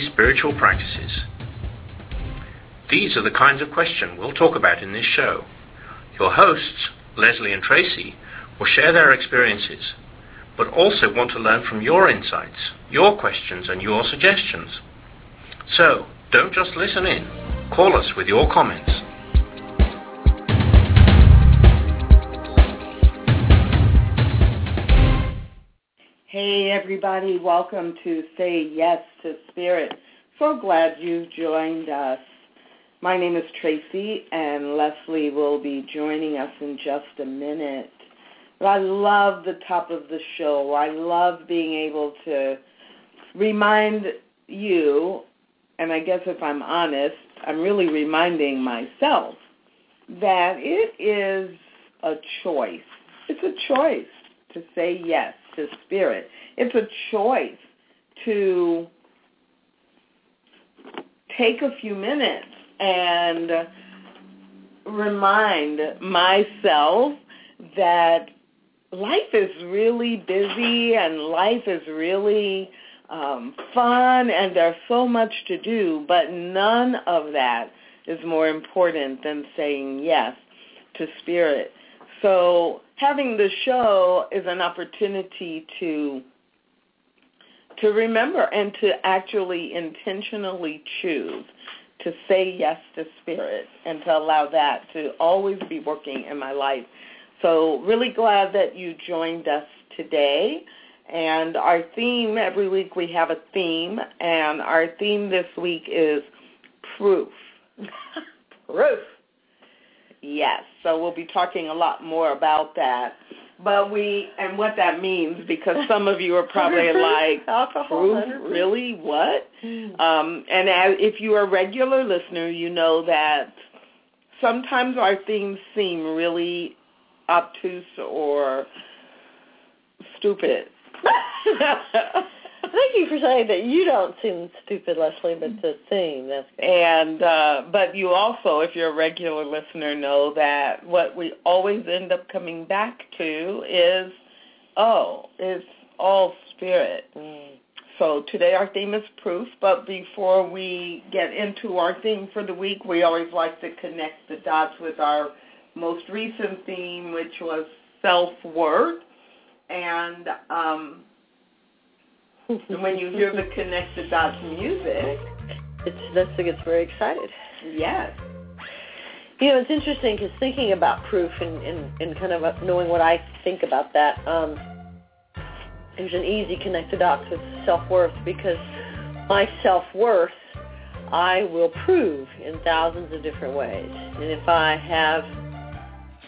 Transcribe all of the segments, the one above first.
spiritual practices? These are the kinds of questions we'll talk about in this show. Your hosts, Lesley and Tracy, will share their experiences, but also want to learn from your insights, your questions, and your suggestions. So, don't just listen in. Call us with your comments. Hey everybody, welcome to Say Yes to Spirit. So glad you've joined us. My name is Tracy and Lesley will be joining us in just a minute. But I love the top of the show. I love being able to remind you, and I guess if I'm honest, I'm really reminding myself that it is a choice. It's a choice to say yes to spirit. It's a choice to take a few minutes and remind myself that life is really busy and life is really um, fun and there's so much to do, but none of that is more important than saying yes to spirit. So having the show is an opportunity to to remember and to actually intentionally choose to say yes to spirit and to allow that to always be working in my life. So really glad that you joined us today. And our theme, every week we have a theme, and our theme this week is proof. proof. Yes. So we'll be talking a lot more about that. But we and what that means because some of you are probably like alcohol really what? Um, and as, if you are a regular listener, you know that sometimes our themes seem really obtuse or stupid. Thank you for saying that. You don't seem stupid, Lesley, but the theme, that's good. And uh but you also, if you're a regular listener, know that what we always end up coming back to is oh, it's all spirit. Mm. So today our theme is proof, but before we get into our theme for the week, we always like to connect the dots with our most recent theme, which was self-worth. And um, when you hear the connect the dots music, It's Lesley gets very excited. yes, You know, it's interesting because thinking about proof and, and, and kind of knowing what I think about that, um, there's an easy connect the dots with self-worth because my self-worth I will prove in thousands of different ways. And if I have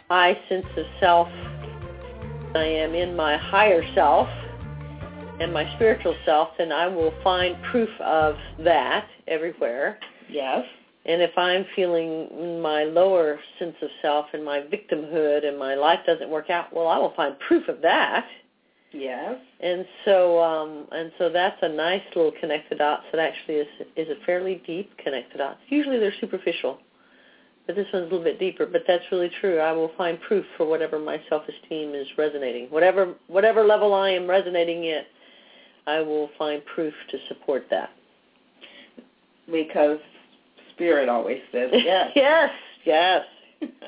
high sense of self, I am in my higher self and my spiritual self, then I will find proof of that everywhere. yes, And if I'm feeling my lower sense of self and my victimhood and my life doesn't work out, well, I will find proof of that. yes, And so, um, and so that's a nice little connect the dots that actually is is a fairly deep connect the dots. Usually they're superficial, but this one's a little bit deeper. But that's really true. I will find proof for whatever my self-esteem is resonating, whatever whatever level I am resonating at. I will find proof to support that. because spirit always says yes. yes, yes.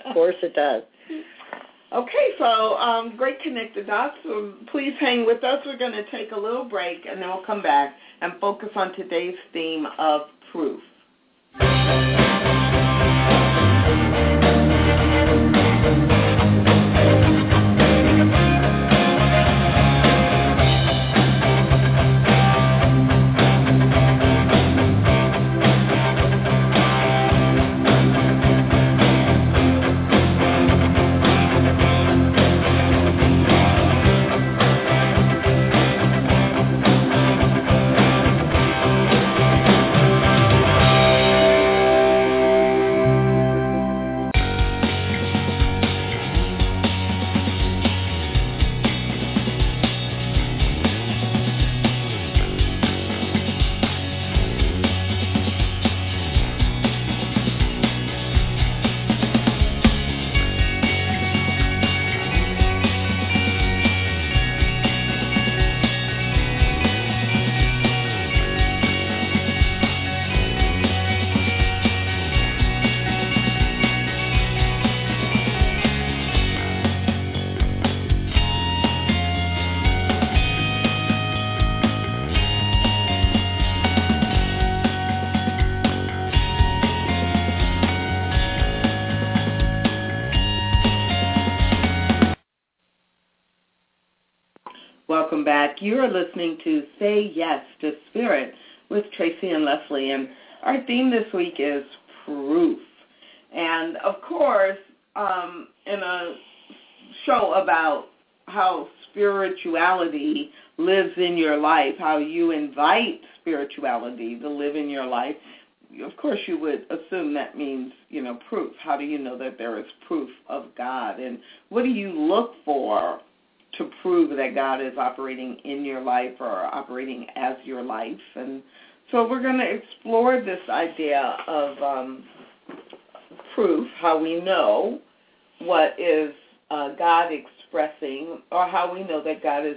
Of course it does. Okay, so um, great connect the dots. So please hang with us. We're going to take a little break, and then we'll come back and focus on today's theme of proof. Back. You're listening to Say Yes to Spirit with Tracy and Lesley, and our theme this week is proof. And of course, um, in a show about how spirituality lives in your life, how you invite spirituality to live in your life, of course you would assume that means, you know, proof. How do you know that there is proof of God? And what do you look for to prove that God is operating in your life or operating as your life? And so we're going to explore this idea of um, proof, how we know what is uh, God expressing or how we know that God is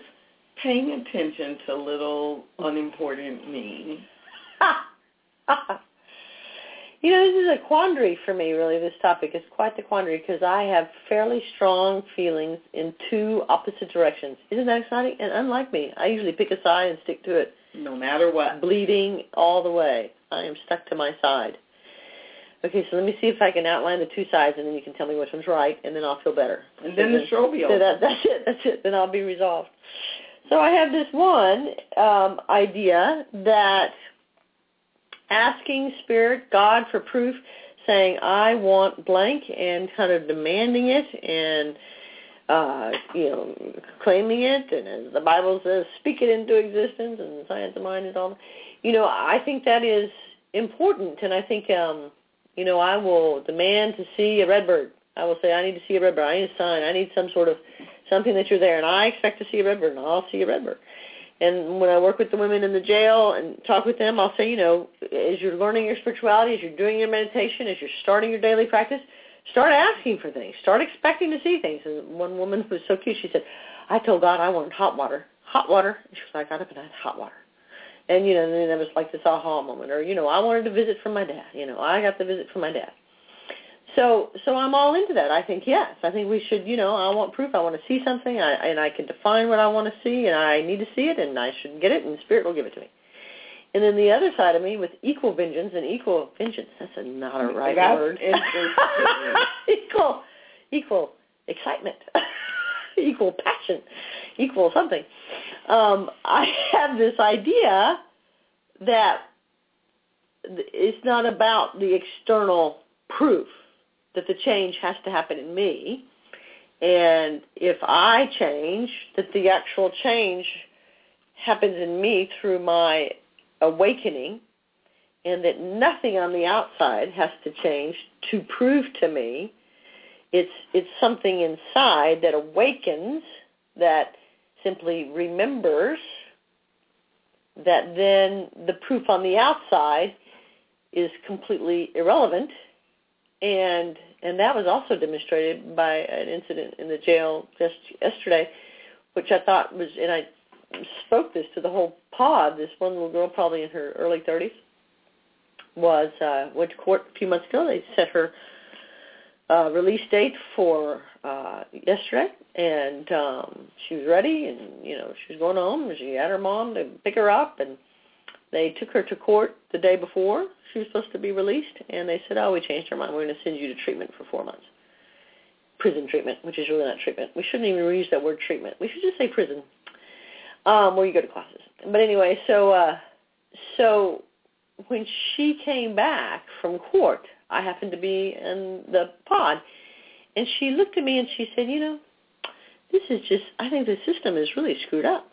paying attention to little unimportant me. You know, this is a quandary for me, really. This topic is quite the quandary because I have fairly strong feelings in two opposite directions. Isn't that exciting? And unlike me, I usually pick a side and stick to it. No matter what. Bleeding all the way. I am stuck to my side. Okay, so let me see if I can outline the two sides, and then you can tell me which one's right, and then I'll feel better. And then, then the show will be over. So that, that's it. That's it. Then I'll be resolved. So I have this one um, idea that asking Spirit, God, for proof, saying, I want blank, and kind of demanding it and, uh, you know, claiming it, and as the Bible says, speak it into existence, and the science of mind and all. You know, I think that is important, and I think, um, you know, I will demand to see a redbird. I will say, I need to see a redbird. I need a sign. I need some sort of something that you're there, and I expect to see a redbird, and I'll see a redbird. And when I work with the women in the jail and talk with them, I'll say, you know, as you're learning your spirituality, as you're doing your meditation, as you're starting your daily practice, start asking for things. Start expecting to see things. And one woman was so cute. She said, I told God I wanted hot water. Hot water. And she was like, I got up and I had hot water. And, you know, and then it was like this aha moment. Or, you know, I wanted a visit from my dad. You know, I got the visit from my dad. So so I'm all into that. I think yes. I think we should. You know, I want proof. I want to see something, I, and I can define what I want to see, and I need to see it, and I should get it, and Spirit will give it to me. And then the other side of me, with equal vengeance and equal vengeance. That's a, not a right that's word. equal equal excitement, equal passion, equal something. Um, I have this idea that it's not about the external proof that the change has to happen in me. And if I change, that the actual change happens in me through my awakening and that nothing on the outside has to change to prove to me it's it's something inside that awakens that simply remembers that then the proof on the outside is completely irrelevant and and that was also demonstrated by an incident in the jail just yesterday, which I thought was, and I spoke this to the whole pod. This one little girl, probably in her early 30s, was uh, went to court a few months ago. They set her uh, release date for uh, yesterday, and um, she was ready, and you know she was going home. She had her mom to pick her up, and they took her to court the day before she was supposed to be released, and they said, oh, we changed our mind. We're going to send you to treatment for four months. Prison treatment, which is really not treatment. We shouldn't even use that word treatment. We should just say prison, um, where you go to classes. But anyway, so uh, so when she came back from court, I happened to be in the pod, and she looked at me and she said, you know, this is just, I think the system is really screwed up.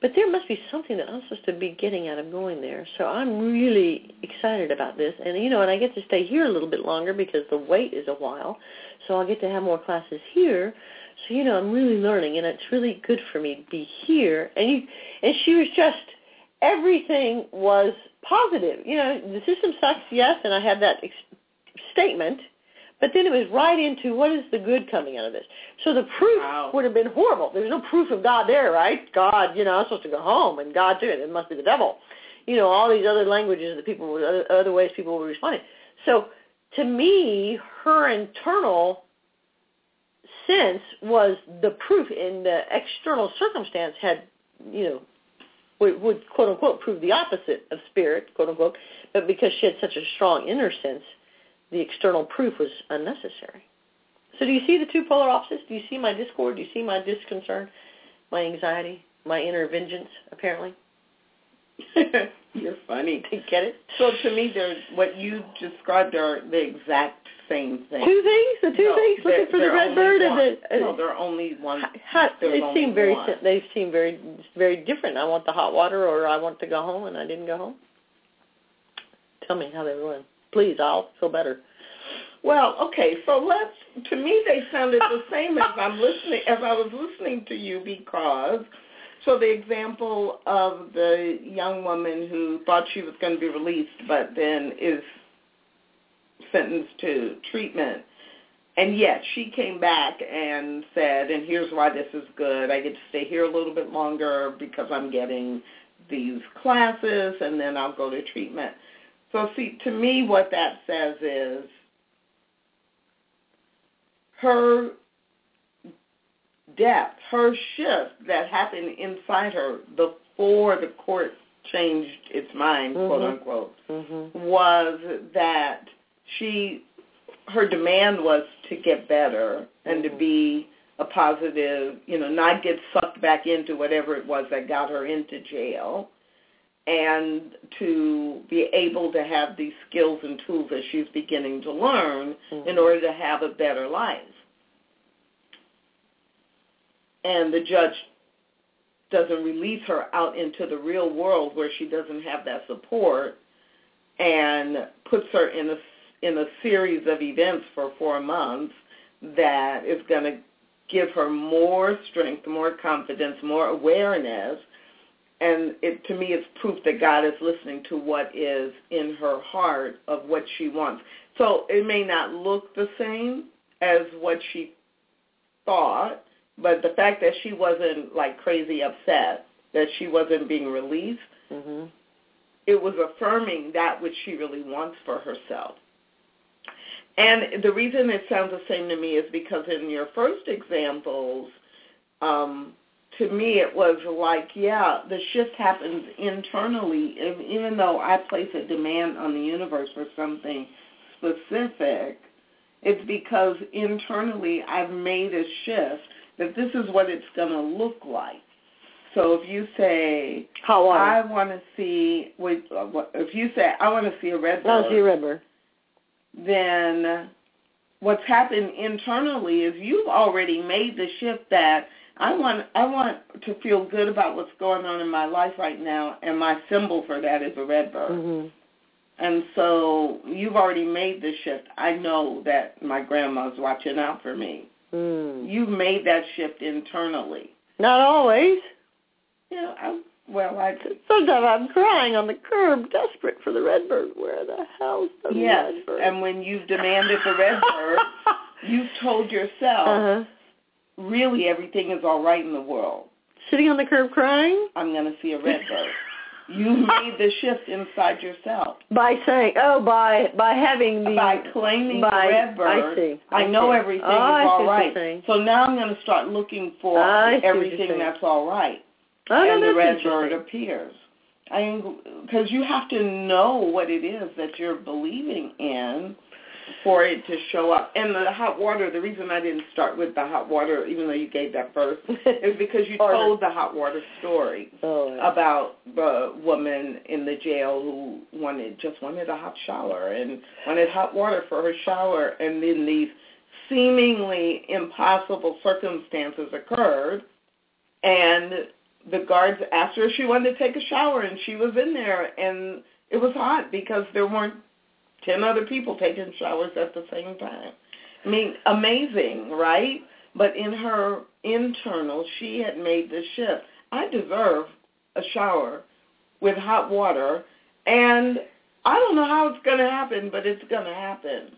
But there must be something that I'm supposed to be getting out of going there. So I'm really excited about this. And, you know, and I get to stay here a little bit longer because the wait is a while. So I'll get to have more classes here. So, you know, I'm really learning and it's really good for me to be here. And you, and she was just, everything was positive. You know, the system sucks, yes, and I had that ex- statement but then it was right into what is the good coming out of this. So the proof wow. would have been horrible. There's no proof of God there, right? God, you know, I'm supposed to go home, and God too. It must be the devil. You know, all these other languages that people, other, other ways people were responding. So to me, her internal sense was the proof in the external circumstance had, you know, would, would quote unquote prove the opposite of spirit, quote unquote, but because she had such a strong inner sense, the external proof was unnecessary. So do you see the two polar opposites? Do you see my discord? Do you see my disconcern, my anxiety? my inner vengeance, apparently. You're funny. To get it? So to me, they're what you described are the exact same thing. Two things? The two No, things looking for the red bird one. and the. Uh, no, there are only one. How, there's they seem very one. they seem very very different. I want the hot water, or I want to go home, and I didn't go home. Tell me how they were. Please, I'll feel better. Well, okay, so let's. To me, they sounded the same as I'm listening as I was listening to you because. So the example of the young woman who thought she was going to be released, but then is sentenced to treatment. And yet she came back and said, and here's why this is good. I get to stay here a little bit longer because I'm getting these classes and then I'll go to treatment. So see, to me what that says is her depth, her shift that happened inside her before the court changed its mind, quote Mhm. unquote, Mhm. was that she her demand was to get better and to Mhm. be a positive, you know, not get sucked back into whatever it was that got her into jail and to be able to have these skills and tools that she's beginning to learn Mhm. in order to have a better life. And the judge doesn't release her out into the real world where she doesn't have that support and puts her in a in a series of events for 4 months that is going to give her more strength, more confidence, more awareness and it to me it's proof that God is listening to what is in her heart of what she wants. So it may not look the same as what she thought, but the fact that she wasn't like crazy upset that she wasn't being released, Mhm. it was affirming that which she really wants for herself. And the reason it sounds the same to me is because in your first examples, um, to me it was like, yeah, the shift happens internally. Even though I place a demand on the universe for something specific, it's because internally I've made a shift that this is what it's going to look like. So if you say, water. I want to see, uh, if you say, I want to see a red bird, see red bird. then what's happened internally is you've already made the shift that I want I want to feel good about what's going on in my life right now and my symbol for that is a red bird. Mhm. And so you've already made the shift. I know that my grandma's watching out for me. Mm. You've made that shift internally. Not always. Yeah, I well I Sometimes I'm crying on the curb, desperate for the red bird. Where the hell's the yes, red bird? and when you've demanded the red bird, you've told yourself uh-huh. Really everything is all right in the world. Sitting on the curb crying I'm going to see a red bird. you made the shift inside yourself by saying, oh, by by having the by claiming by- the red bird. I see. I I know see. everything Oh, is see all right. So now I'm going to start looking for I see what you're everything that's all right, oh, no, and the red bird appears. I because you have to know what it is that you're believing in for it to show up. And the hot water, the reason I didn't start with the hot water, even though you gave that first, is because you told the hot water story Oh, yeah. about the woman in the jail who wanted just wanted a hot shower and wanted hot water for her shower and then these seemingly impossible circumstances occurred and the guards asked her if she wanted to take a shower and she was in there and it was hot because there weren't ten other people taking showers at the same time. I mean, amazing, right? But in her internal, she had made the shift. I deserve a shower with hot water, and I don't know how it's going to happen, but it's going to happen.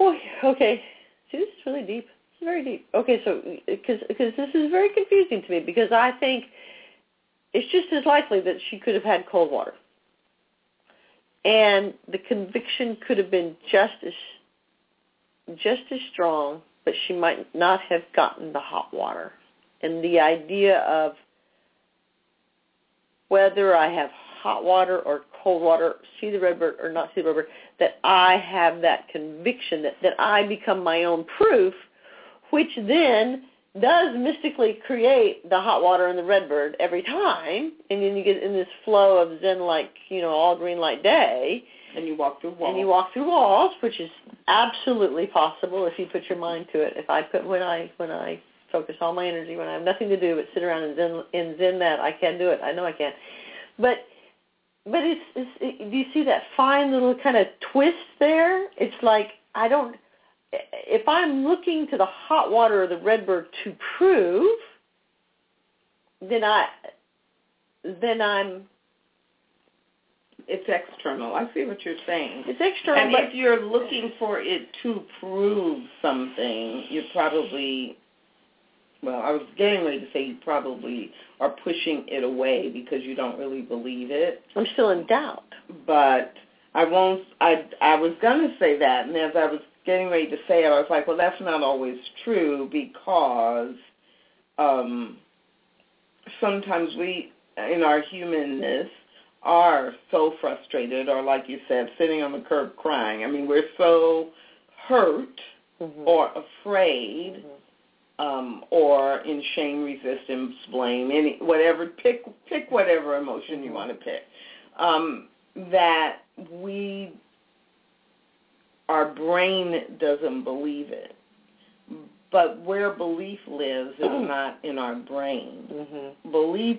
Oh, okay. See, this is really deep. It's very deep. Okay, so because because this is very confusing to me because I think it's just as likely that she could have had cold water, and the conviction could have been just as just as strong, but she might not have gotten the hot water. And the idea of whether I have hot water or cold water, see the red bird or not see the red bird, that I have that conviction that, that I become my own proof, which then does mystically create the hot water and the redbird every time, and then you get in this flow of Zen like, you know, all green light day. And you walk through walls. And you walk through walls, which is absolutely possible if you put your mind to it. If I put when I when I focus all my energy when I have nothing to do but sit around and zen and zen that I can do it. I know I can. But but it's, it's it, do you see that fine little kind of twist there? It's like I don't if I'm looking to the hot water or the redbird to prove, then I then I'm it's external. I see what you're saying. It's external. And but if you're looking for it to prove something, you're probably well, I was getting ready to say you probably are pushing it away because you don't really believe it. I'm still in doubt. But I won't I I was gonna say that and as I was getting ready to say it, I was like, well, that's not always true because um, sometimes we, in our humanness, are so frustrated, or like you said, sitting on the curb crying. I mean, we're so hurt mm-hmm. or afraid. Mm-hmm. Um, or in shame, resistance, blame, any whatever. Pick pick whatever emotion you want to pick. Um, that we our brain doesn't believe it. But where belief lives is not in our brain. Mm-hmm. Belief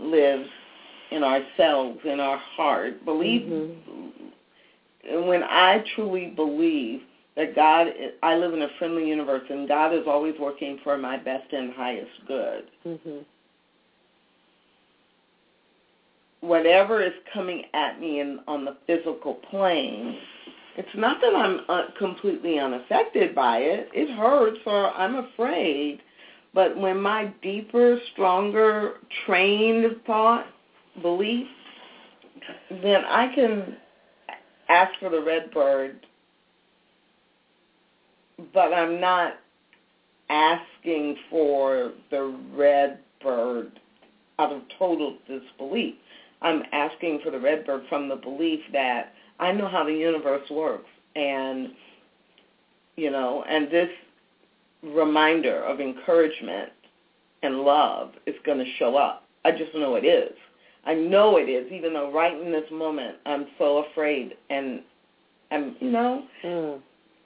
lives in ourselves, in our heart. Belief, mm-hmm. when I truly believe that God, I live in a friendly universe and God is always working for my best and highest good. Mm-hmm. Whatever is coming at me in, on the physical plane, it's not that I'm uh, completely unaffected by it. It hurts or I'm afraid. But when my deeper, stronger, trained thought, belief, then I can ask for the red bird, but I'm not asking for the red bird out of total disbelief. I'm asking for the red bird from the belief that I know how the universe works, and you know, and this reminder of encouragement and love is going to show up. I just know it is. I know it is, even though right in this moment I'm so afraid and I'm, you know. Mm.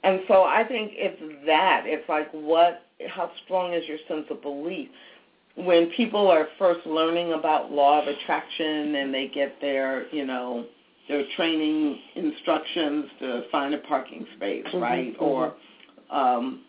And so I think it's that. It's like what, how strong is your sense of belief? When people are first learning about law of attraction and they get their, you know, their training instructions to find a parking space, mm-hmm, right? Mm-hmm. Or um,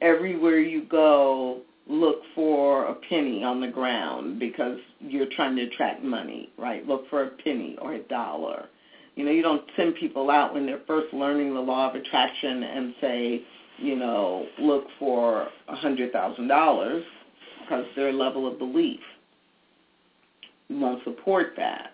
everywhere you go, look for a penny on the ground because you're trying to attract money, right? Look for a penny or a dollar. You know, you don't send people out when they're first learning the law of attraction and say, you know, look for a hundred thousand dollars because their level of belief won't support that.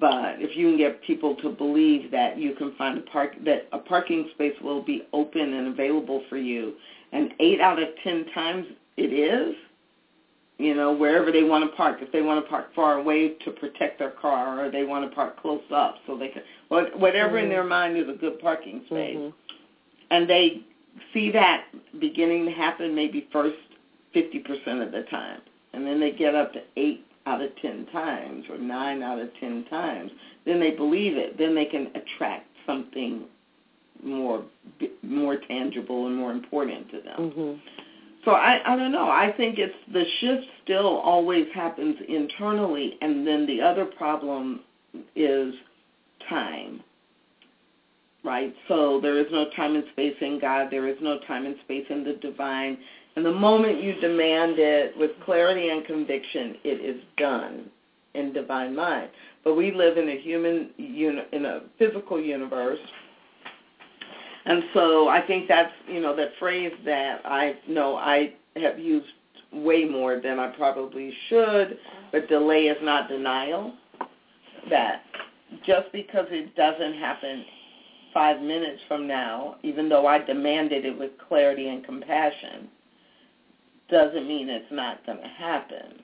But if you can get people to believe that you can find a park that a parking space will be open and available for you, and eight out of ten times it is, you know, wherever they want to park. If they want to park far away to protect their car, or they want to park close up so they can, whatever mm-hmm. in their mind is a good parking space, mm-hmm. and they see that beginning to happen maybe first fifty percent of the time, and then they get up to eight out of 10 times or 9 out of 10 times, then they believe it. Then they can attract something more more tangible and more important to them. Mm-hmm. So I I don't know. I think it's the shift still always happens internally and then the other problem is time. Right? So there is no time and space in God, there is no time and space in the divine and the moment you demand it with clarity and conviction, it is done in divine mind. But we live in a human, in a physical universe. And so I think that's, you know, that phrase that I know I have used way more than I probably should, but delay is not denial. That just because it doesn't happen five minutes from now, even though I demanded it with clarity and compassion, doesn't mean it's not going to happen.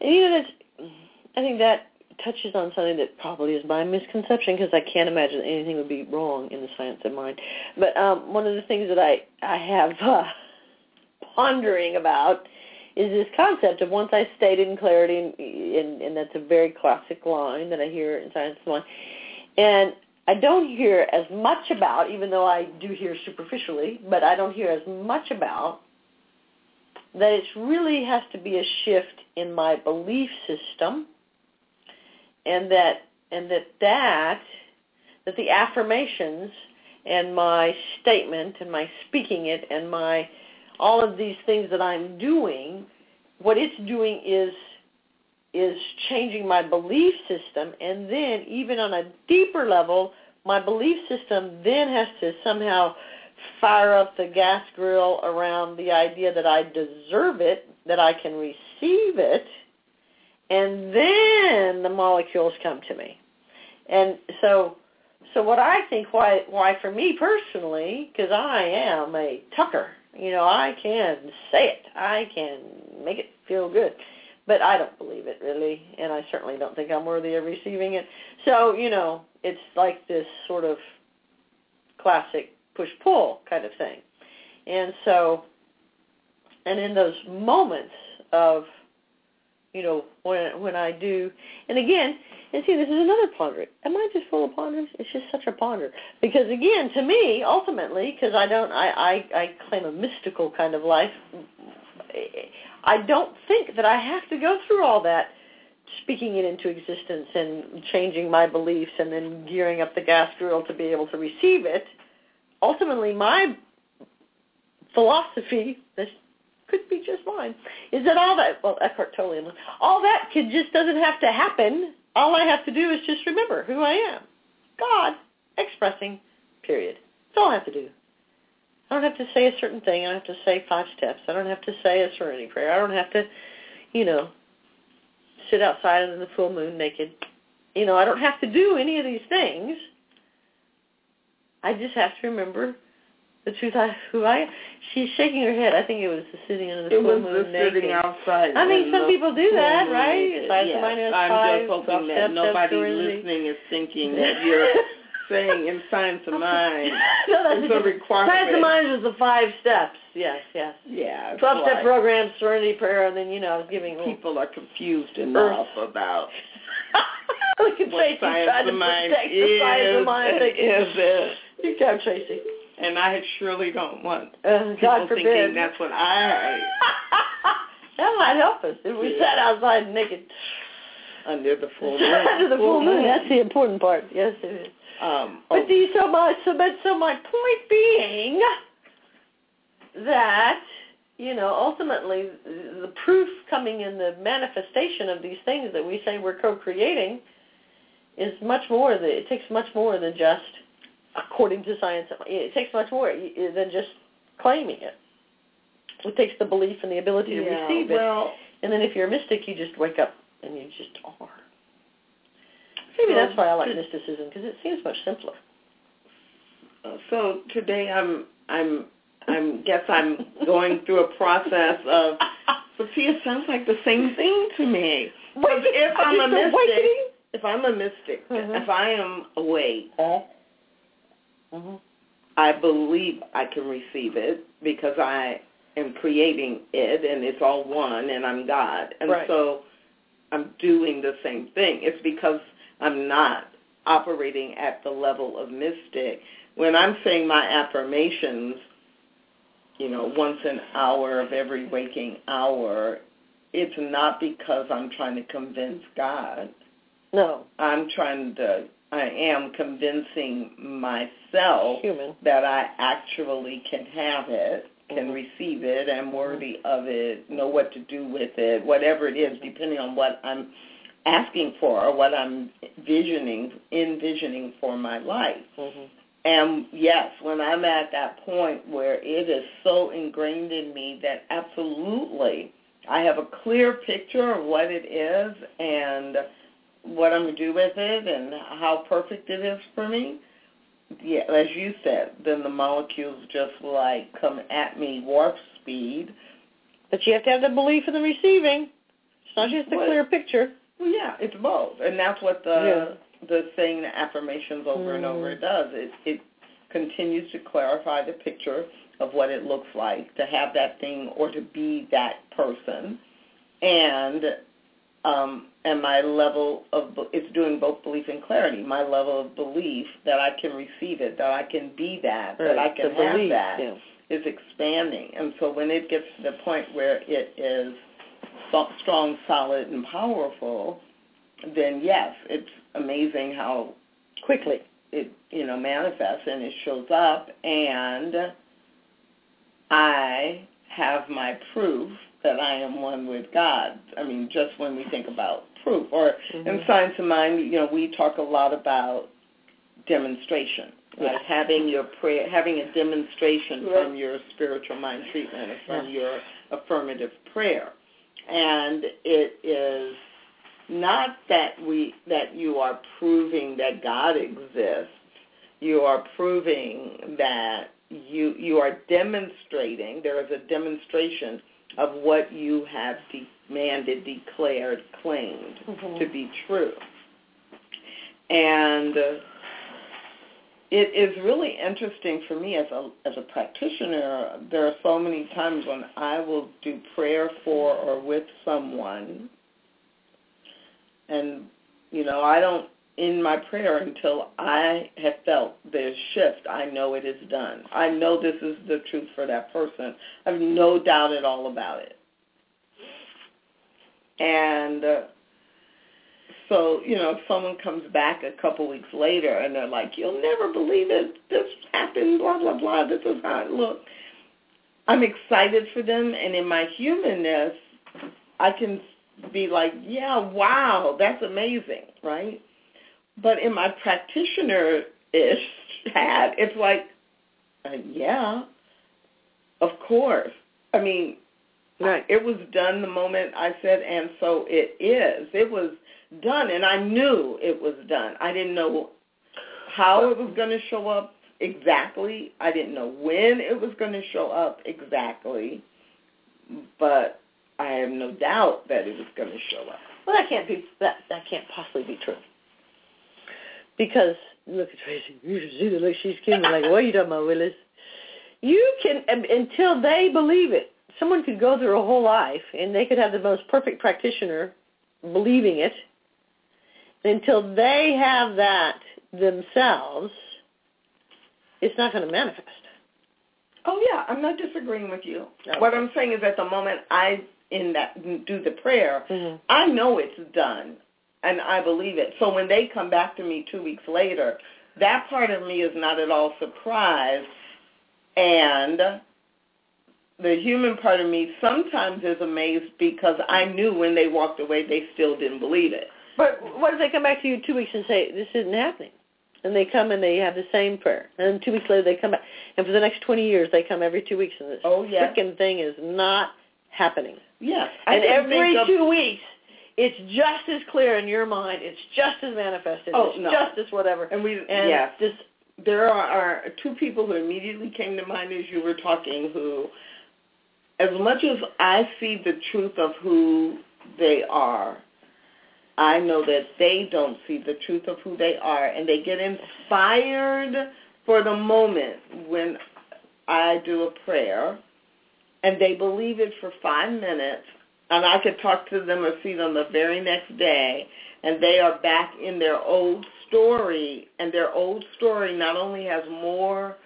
And you know, that's, I think that touches on something that probably is my misconception because I can't imagine anything would be wrong in the science of mind. But um, one of the things that I I have uh, pondering about is this concept of once I stated in clarity, and, and, and that's a very classic line that I hear in Science of Mind. And I don't hear as much about, even though I do hear superficially, but I don't hear as much about that it really has to be a shift in my belief system and that and that that that the affirmations and my statement and my speaking it and my all of these things that I'm doing, what it's doing is is changing my belief system and then even on a deeper level, my belief system then has to somehow fire up the gas grill around the idea that I deserve it, that I can receive it, and then the molecules come to me. And so so what I think why why for me personally, because I am a tucker, you know, I can say it, I can make it feel good, but I don't believe it really, and I certainly don't think I'm worthy of receiving it. So you know, it's like this sort of classic push pull kind of thing, and so, and in those moments of you know, when when I do, and again, and see, this is another ponder. Am I just full of ponders? It's just such a ponder. Because again, to me, ultimately, because I don't, I, I I claim a mystical kind of life. I don't think that I have to go through all that, speaking it into existence and changing my beliefs and then gearing up the gas grill to be able to receive it. Ultimately, my philosophy, this could be just mine, is that all that, well, Eckhart Tolle, all that could just doesn't have to happen. All I have to do is just remember who I am. God expressing, period. That's all I have to do. I don't have to say a certain thing. I don't have to say five steps. I don't have to say a serenity prayer. I don't have to, you know, sit outside in the full moon naked. You know, I don't have to do any of these things. I just have to remember the truth I who I she's shaking her head. I think it was the sitting under the it full was moon naked. sitting outside. I mean, some people do that, right? Yes. I'm five, just hoping that nobody listening is thinking that you're saying in Science of Mind. no, that's a requirement. Science of Mind was the five steps. Yes, yes. Yeah. Twelve step program, serenity prayer, and then you know I was giving People are confused enough about Look at what Science of Mind is. science of mind. Is You go, Tracy. And I surely don't want Uh, people God thinking that's what I that might help us if we sat outside naked under the full moon. under the full moon. That's the important part. Yes, it is. Um, But oh, the, so my so but so my point being that you know ultimately the proof coming in the manifestation of these things that we say we're co-creating is much more than it takes much more than just according to science it takes much more than just claiming it. It takes the belief and the ability to yeah, receive it. well, and then if you're a mystic you just wake up and you just are. Maybe So that's why i like to- mysticism because it seems much simpler. Uh, so today I'm I'm I'm guess I'm going through a process of Sophia sounds like the same thing to me. Wait, if I'm a mystic, if I'm a mystic, Mhm. if I am awake, Mm-hmm. I believe I can receive it because I am creating it and it's all one and I'm God. And Right. so I'm doing the same thing. It's because I'm not operating at the level of mystic. When I'm saying my affirmations, you know, once an hour of every waking hour, it's not because I'm trying to convince God. No, I'm trying to, I am convincing myself human. that I actually can have it, can Mhm. receive it, am worthy of it, know what to do with it, whatever it is, depending on what I'm asking for or what I'm visioning, envisioning for my life. Mm-hmm. And yes, when I'm at that point where it is so ingrained in me that absolutely I have a clear picture of what it is and what I'm going to do with it and how perfect it is for me, yeah, as you said, then the molecules just like come at me warp speed. But you have to have the belief in the receiving. It's not just a What? clear picture. Well, yeah, it's both, and that's what the the saying the affirmations over and over Mm. does. It it continues to clarify the picture of what it looks like to have that thing or to be that person, and um, and my level of it's doing both belief and clarity. My level of belief that I can receive it, that I can be that, right. that I can the have belief, that, yeah. is expanding. And so when it gets to the point where it is strong, solid, and powerful, then yes, it's amazing how quickly it you know manifests and it shows up and I have my proof that I am one with God. I mean, just when we think about proof, or Mm-hmm. in Science of Mind, you know, we talk a lot about demonstration, right? Yes. Having your prayer, having a demonstration Right. from your spiritual mind treatment, or from your affirmative prayer, and it is not that we that you are proving that God exists. You are proving that you you are demonstrating. There is a demonstration of what you have demanded, declared, claimed Mhm. to be true. And uh, it is really interesting for me as a as a practitioner. There are so many times when I will do prayer for or with someone, and you know I don't in my prayer until I have felt this shift. I know it is done. I know this is the truth for that person. I have no doubt at all about it. And uh, so, you know, if someone comes back a couple weeks later and they're like, you'll never believe it, this happened, blah, blah, blah, this is how it looked. I'm excited for them, and in my humanness, I can be like, yeah, wow, that's amazing, right? But in my practitioner-ish hat, it's like, uh, yeah, of course. I mean, Right. it was done the moment I said, and so it is. It was done, and I knew it was done. I didn't know how it was going to show up exactly. I didn't know when it was going to show up exactly, but I have no doubt that it was going to show up. Well, that can't be that that can't possibly be true. Because look at Tracy, you should see the look she's giving. Me. Like, what are you talking about, Willis? You can until they believe it. Someone could go through a whole life and they could have the most perfect practitioner believing it. Until they have that themselves, it's not going to manifest. Oh yeah, I'm not disagreeing with you. Okay. What I'm saying is, at the moment I in that do the prayer, Mhm. I know it's done, and I believe it. So when they come back to me two weeks later, that part of me is not at all surprised, and the human part of me sometimes is amazed because I knew when they walked away they still didn't believe it. But what if they come back to you two weeks and say this isn't happening? And they come and they have the same prayer, and then two weeks later they come back, and for the next twenty years they come every two weeks, and this Oh, yeah. freaking thing is not happening. Yes, I and every think of- two weeks, it's just as clear in your mind. It's just as manifested. Oh, it's no. just as whatever. and we And yes. this there are, are two people who immediately came to mind as you were talking who as much as I see the truth of who they are, I know that they don't see the truth of who they are and they get inspired for the moment when I do a prayer and they believe it for five minutes and I could talk to them or see them the very next day and they are back in their old story and their old story not only has more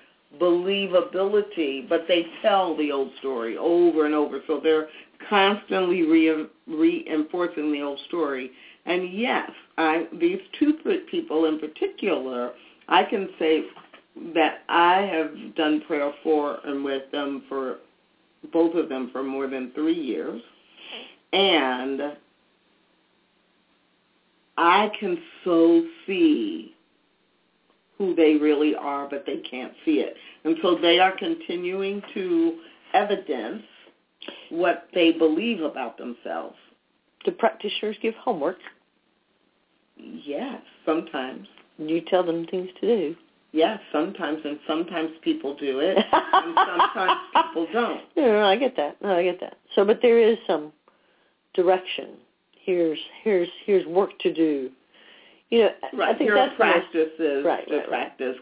believability but they tell the old story over and over. So they're constantly re- reinforcing the old story. And yes I these two people in particular I can say that I have done prayer for and with them for both of them for more than 3 years and I can so see who they really are, but they can't see it. And so they are continuing to evidence what they believe about themselves. the practitioners give homework. Yes, sometimes. You tell them things to do. Yes, sometimes, and sometimes people do it, and sometimes people don't. No, no, I get that. No, I get that. So, but there is some direction. Here's here's here's work to do. You know, Right, I think here that's most- practices Right, to right, right. practice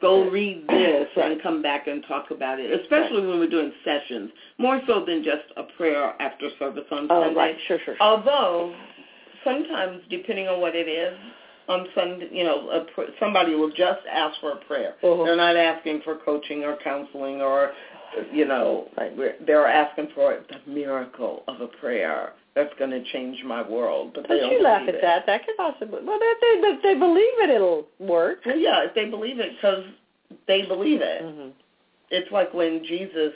go read this and come back and talk about it, especially when we're doing sessions, more so than just a prayer after service on Oh, Sunday. right. Sure, sure. sure. Although sometimes, depending on what it is, on Sunday, you know, a pr- somebody will just ask for a prayer. Uh-huh. They're not asking for coaching or counseling or, you know, Right. they're asking for the miracle of a prayer that's going to change my world. But, But don't you laugh at it. that. That could possibly. Well, if they, if they believe it, it'll work. Well, yeah, if they believe it, because they believe it. Mm-hmm. It's like when Jesus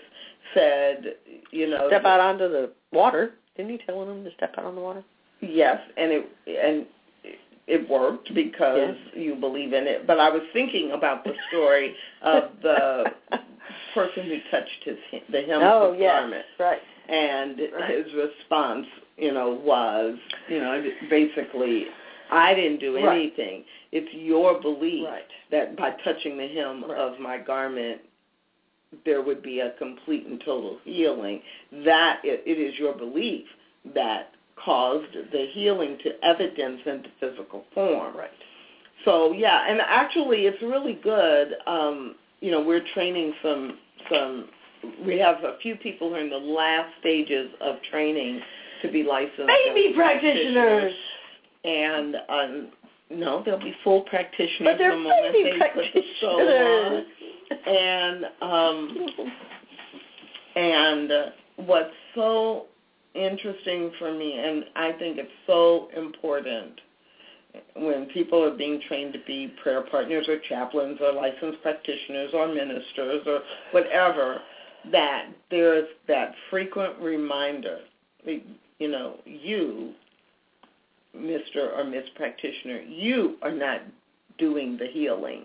said, you know, Step out onto the water. Didn't he tell them to step out on the water? Yes, and it and it worked because you believe in it. But I was thinking about the story of the person who touched his the hem oh, of his yes. garment, Right. and Right. his response, you know, was, you know, basically, I didn't do Right. anything. It's your belief Right. that by touching the hem Right. of my garment there would be a complete and total healing that it, it is your belief that caused the healing to evidence into physical form Right. so yeah and actually it's really good um you know we're training some some we have a few people who are in the last stages of training to be licensed Baby as practitioners. and um no they'll be full practitioners But they're the moment baby they put the on practitioners. and um and uh, what's so interesting for me and I think it's so important when people are being trained to be prayer partners or chaplains or licensed practitioners or ministers or whatever that there's that frequent reminder you know you Mr. or Miss practitioner you are not doing the healing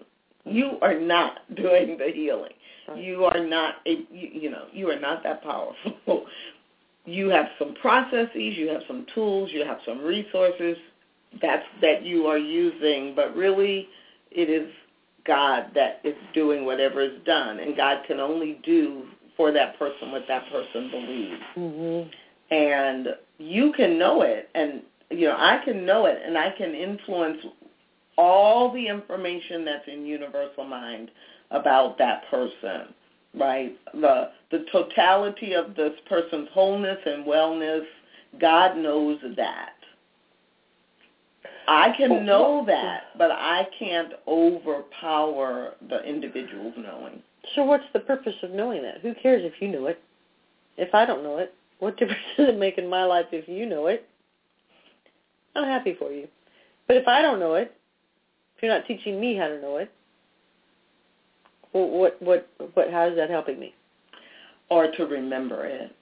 you are not doing the healing. You are not a you, you know you are not that powerful. You have some processes, you have some tools, you have some resources that's that you are using, but really it is God that is doing whatever is done, and God can only do for that person what that person believes Mm-hmm. and you can know it and you know I can know it and I can influence all the information that's in universal mind about that person right the the totality of this person's wholeness and wellness God knows that I can oh, know that but I can't overpower the individual's knowing So what's the purpose of knowing that? Who cares if you know it? If I don't know it, what difference does it make in my life if you know it? I'm happy for you. But if I don't know it, if you're not teaching me how to know it, well, what what what how is that helping me? or to remember it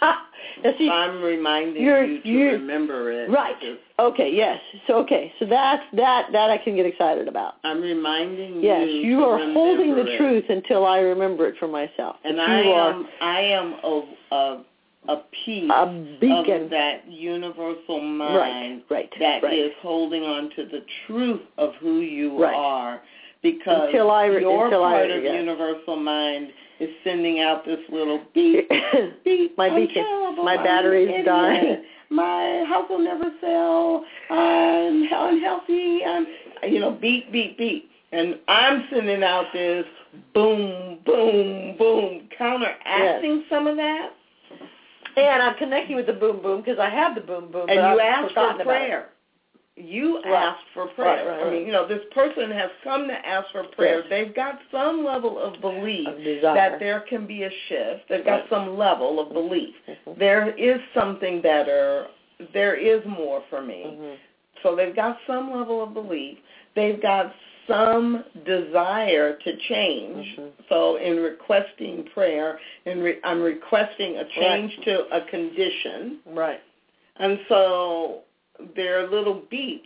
see, I'm reminding you to remember it right. Okay, yes. So okay, so that's that that I can get excited about. I'm reminding Yes, you. Yes, you are holding the it. truth until I remember it for myself. and I are am I am a a, a piece a beacon. of that universal mind right, right, that right. is holding on to the truth of who you Right. are, because Until I- your until I- part of yes. universal mind is sending out this little beep beep. My beacon. terrible. My I'm battery's dying. My house will never sell. I'm unhealthy. I'm, you know, beep, beep, beep. And I'm sending out this boom, boom, boom, counteracting some of that. and I'm connecting with the boom boom because I have the boom boom. And you asked for prayer. You Right. asked for prayer. Right, right, I mean, you know, this person has come to ask for prayer. Yes. They've got some level of belief Of that there can be a shift. They've got some level of belief. Mhm. There is something better. There is more for me. Mhm. So they've got some level of belief. They've got some desire to change. Mhm. So in requesting prayer, and re- I'm requesting a change to a condition. Right. And so their little beeps,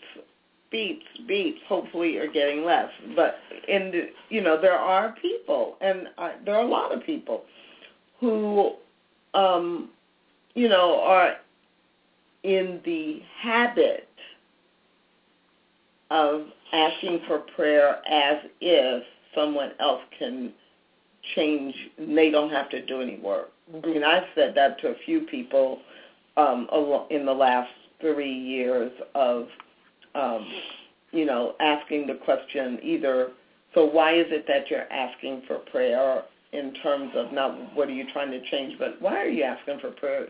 beeps, beeps, hopefully are getting less. But the, you know, there are people, and I, there are a lot of people who, um, you know, are in the habit of asking for prayer as if someone else can change. They don't have to do any work. I mean, I've said that to a few people um, in the last three years of, um, you know, asking the question either So why is it that you're asking for prayer in terms of not what are you trying to change, but why are you asking for prayer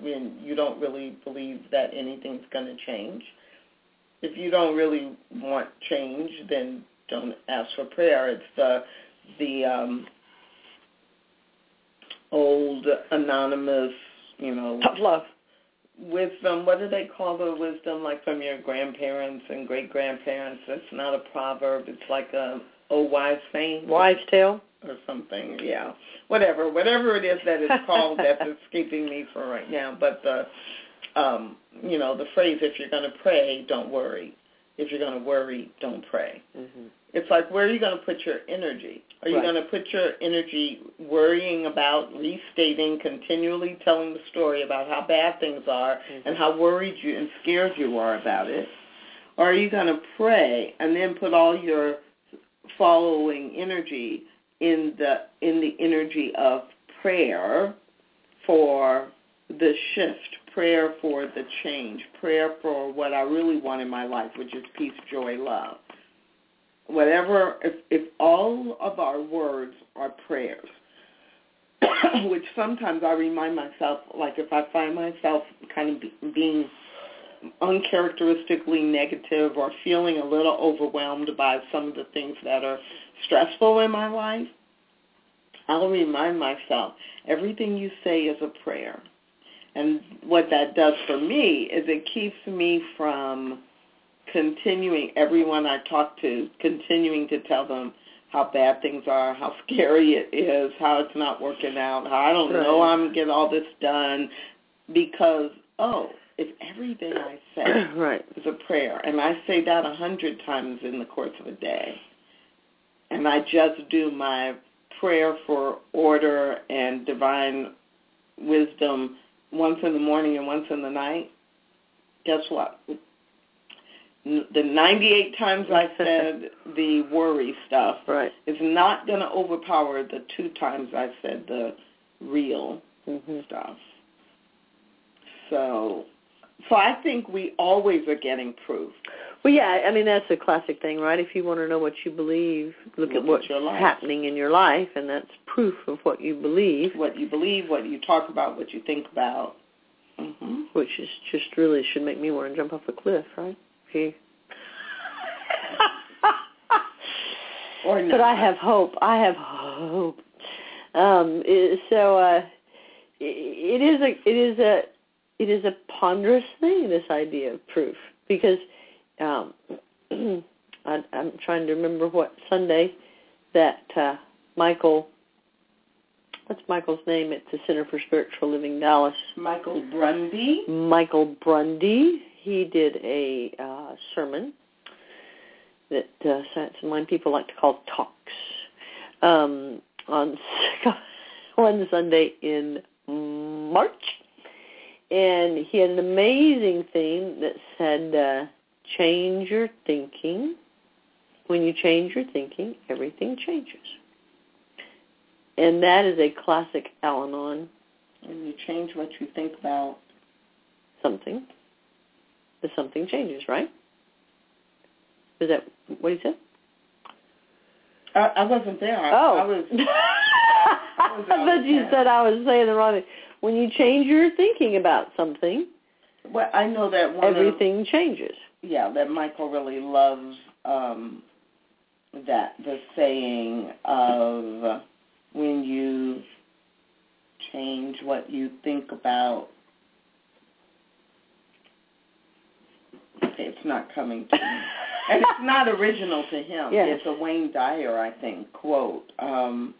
when you don't really believe that anything's going to change? If you don't really want change, then don't ask for prayer. It's the the um, old anonymous, you know, tough love wisdom. What do they call the wisdom like from your grandparents and great grandparents? It's not a proverb. It's like a old wise saying. Wise tale or something. Yeah, whatever, whatever it is that it's called that's escaping me for right now. But the, um, you know, the phrase "if you're going to pray, don't worry." If you're going to worry, don't pray. Mm-hmm. It's like where are you going to put your energy? Are you Right. going to put your energy worrying about, restating, continually telling the story about how bad things are Mm-hmm. and how worried you and scared you are about it? Or are you going to pray and then put all your following energy in the in the energy of prayer for the shift, prayer for the change, prayer for what I really want in my life, which is peace, joy, love. Whatever, if, if all of our words are prayers, which sometimes I remind myself, like if I find myself kind of be, being uncharacteristically negative or feeling a little overwhelmed by some of the things that are stressful in my life, I'll remind myself everything you say is a prayer. And what that does for me is it keeps me from continuing everyone I talk to, continuing to tell them how bad things are, how scary it is, how it's not working out, how I don't know I'm going to get all this done because, oh, if everything I say right. is a prayer, and I say that a hundred times in the course of a day, and I just do my prayer for order and divine wisdom once in the morning and once in the night, guess what? The 98 times I said the worry stuff Right. is not going to overpower the two times I said the real hmm stuff. So, so I think we always are getting proof. Well, yeah, I mean that's a classic thing, right? If you want to know what you believe, look, Look at at what's your happening in your life, and that's proof of what you believe, What you believe, what you talk about, what you think about. hmm which is just really should make me want to jump off a cliff, right? Okay. Or but I have hope. I have hope. Um, so uh, it is a it is a it is a ponderous thing. This idea of proof, because um, I, I'm trying to remember what Sunday that uh, Michael. What's Michael's name at the Center for Spiritual Living Dallas? Michael Grundy. Michael Brundy. He did a uh, sermon that uh, Science of Mind people like to call talks um, on one Sunday in March, and he had an amazing theme that said, uh, "Change your thinking. When you change your thinking, everything changes." And that is a classic Al-Anon And you change what you think about. something, the something changes, right? Is that what he said? I, I wasn't there. I, oh. I was. I was thought you out. said I was saying the wrong thing. When you change your thinking about something, Well, I know that one. Of, everything changes. Yeah, that Michael really loves um, that the saying of when you change what you think about. Okay, it's not coming to me. and it's not original to him. Yes. It's a Wayne Dyer, I think, quote. Um,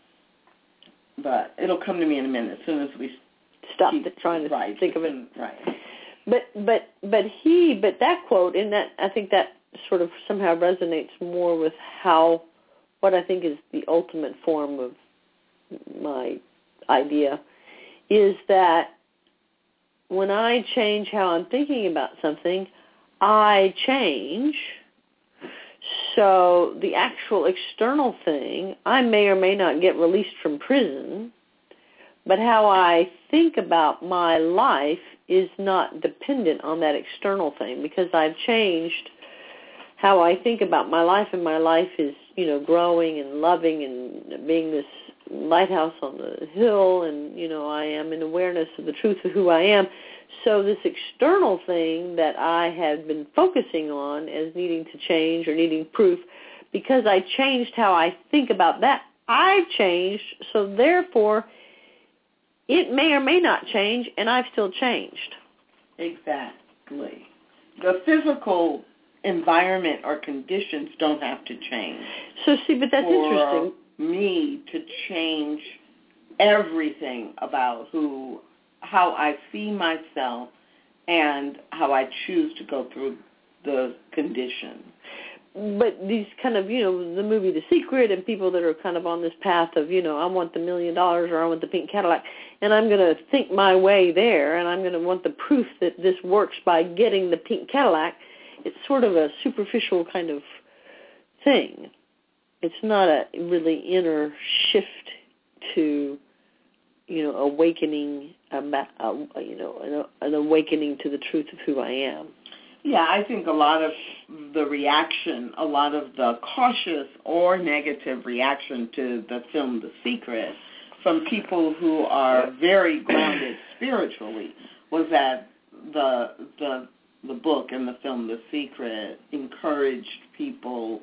but it'll come to me in a minute as soon as we Stop keep th- trying to right, think of it. Right. But but but he but that quote in that I think that sort of somehow resonates more with how what I think is the ultimate form of my idea is that when I change how I'm thinking about something, I change. So the actual external thing, I may or may not get released from prison, but how I think about my life is not dependent on that external thing because I've changed how I think about my life and my life is you know, growing and loving and being this lighthouse on the hill and, you know, I am in awareness of the truth of who I am. So this external thing that I had been focusing on as needing to change or needing proof, because I changed how I think about that, I've changed, so therefore it may or may not change, and I've still changed. Exactly. The physical environment or conditions don't have to change. So see, but that's for interesting. me to change everything about who, how I see myself, and how I choose to go through the condition. But these kind of, you know, the movie The Secret and people that are kind of on this path of, you know, I want the million dollars or I want the pink Cadillac, and I'm going to think my way there, and I'm going to want the proof that this works by getting the pink Cadillac. It's sort of a superficial kind of thing. It's not a really inner shift to, you know, awakening, about, uh, you know, an awakening to the truth of who I am. Yeah, I think a lot of the reaction, a lot of the cautious or negative reaction to the film The Secret from people who are very grounded spiritually was that the the the book and the film The Secret encouraged people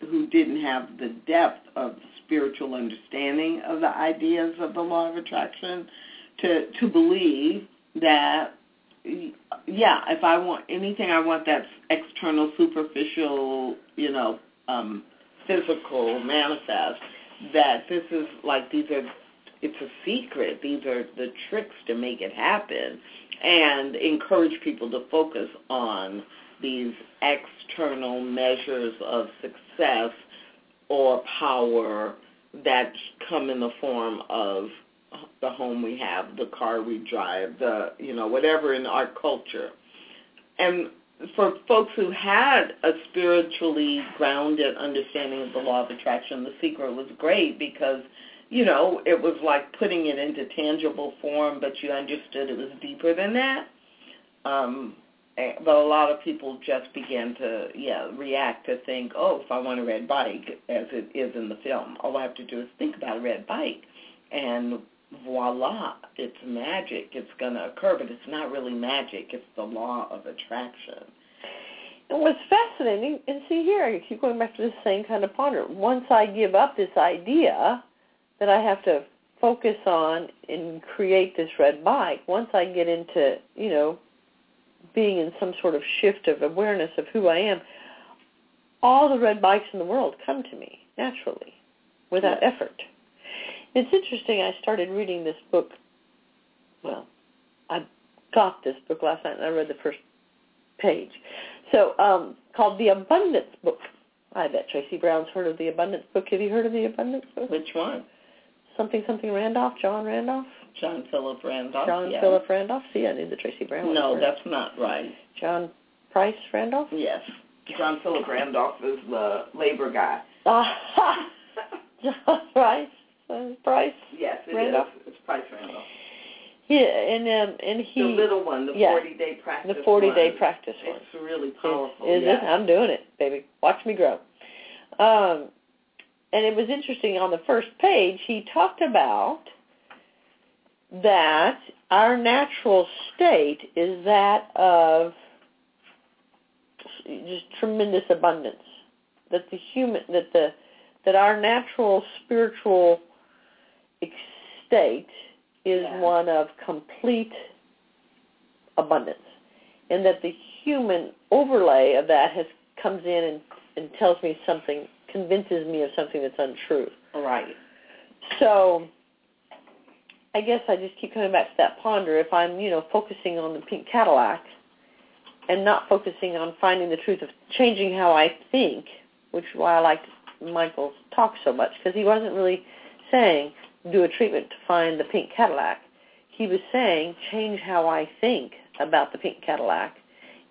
who didn't have the depth of spiritual understanding of the ideas of the law of attraction to to believe that yeah, if I want anything I want that's external, superficial, you know, um, physical, manifest, that this is like these are it's a secret. These are the tricks to make it happen and encourage people to focus on these external measures of success or power that come in the form of the home we have, the car we drive, the you know whatever in our culture. And for folks who had a spiritually grounded understanding of the law of attraction, the secret was great because you know it was like putting it into tangible form, but you understood it was deeper than that. Um, but a lot of people just began to yeah react to think, oh, if I want a red bike, as it is in the film, all I have to do is think about a red bike, and voila, it's magic. It's going to occur, but it's not really magic. It's the law of attraction. And what's fascinating, and see here, I keep going back to the same kind of ponder. Once I give up this idea that I have to focus on and create this red bike, once I get into, you know, being in some sort of shift of awareness of who I am, all the red bikes in the world come to me naturally without yes. effort. It's interesting. I started reading this book. Well, I got this book last night, and I read the first page. So, um, called The Abundance Book. I bet Tracy Brown's heard of The Abundance Book. Have you heard of The Abundance Book? Which one? Something something Randolph, John Randolph. John Philip Randolph. John yes. Philip Randolph. See, I knew the Tracy Brown. No, that's not right. John Price Randolph. Yes, John Philip Randolph is the labor guy. Ah, John Price. Uh, Price. Yes, it Randolph? is. It's Price Randolph. Yeah, and um, and he the little one, the yeah, forty-day practice. the forty day practice one. It's really powerful. Is, is yes. it? I'm doing it, baby. Watch me grow. Um, and it was interesting on the first page. He talked about that our natural state is that of just tremendous abundance. That the human, that the, that our natural spiritual state is Yeah. one of complete abundance, and that the human overlay of that has comes in and, and tells me something, convinces me of something that's untrue. Right. So I guess I just keep coming back to that ponder. If I'm, you know, focusing on the pink Cadillac and not focusing on finding the truth of changing how I think, which is why I liked Michael's talk so much, because he wasn't really saying do a treatment to find the pink Cadillac. He was saying change how I think about the pink Cadillac,